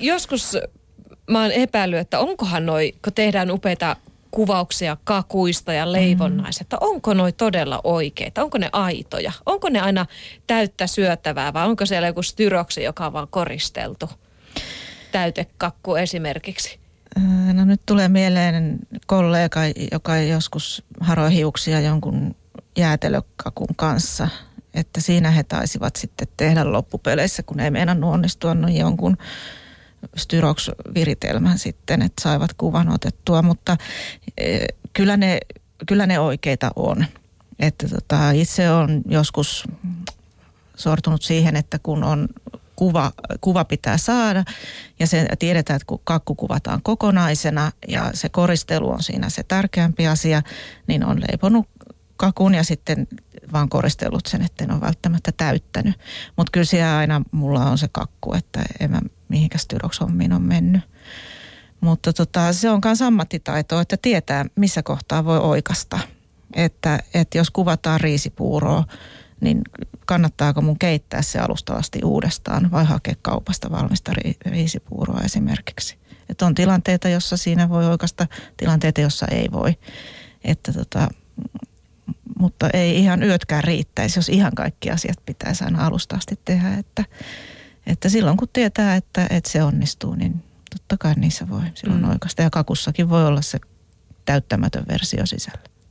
Joskus mä oon epäillyt, että onkohan noi, kun tehdään upeita kuvauksia kakuista ja leivonnaista, että onko noi todella oikeita, onko ne aitoja, onko ne aina täyttä syötävää vai onko siellä joku styroksi, joka on vaan koristeltu täytekakku esimerkiksi? No nyt tulee mieleen kollega, joka joskus haroi hiuksia jonkun jäätelökakun kanssa. Että siinä he taisivat sitten tehdä loppupeleissä, kun ei meinannut onnistua no jonkun Styrox-viritelmän sitten, että saivat kuvan otettua, mutta e, kyllä ne, kyllä ne oikeita on. Että tota, itse on joskus sortunut siihen, että kun on kuva, kuva pitää saada ja se tiedetään, että kun kakku kuvataan kokonaisena ja se koristelu on siinä se tärkeämpi asia, niin on leiponut kakun ja sitten vaan koristellut sen, että en ole välttämättä täyttänyt. Mutta kyllä siellä aina mulla on se kakku, että en mä mihinkä styroksommiin on mennyt. Mutta tota, se on myös ammattitaito, että tietää missä kohtaa voi oikasta. Että, että jos kuvataan riisipuuroa, niin kannattaako mun keittää se alustavasti uudestaan vai hakea kaupasta valmista riisipuuroa esimerkiksi. Että on tilanteita, jossa siinä voi oikasta, tilanteita, jossa ei voi. Että tota, mutta ei ihan yötkään riittäisi, jos ihan kaikki asiat pitäisi aina alusta asti tehdä. Että, että silloin kun tietää, että, että se onnistuu, niin totta kai niissä voi silloin mm. oikeasta. Ja kakussakin voi olla se täyttämätön versio sisällä.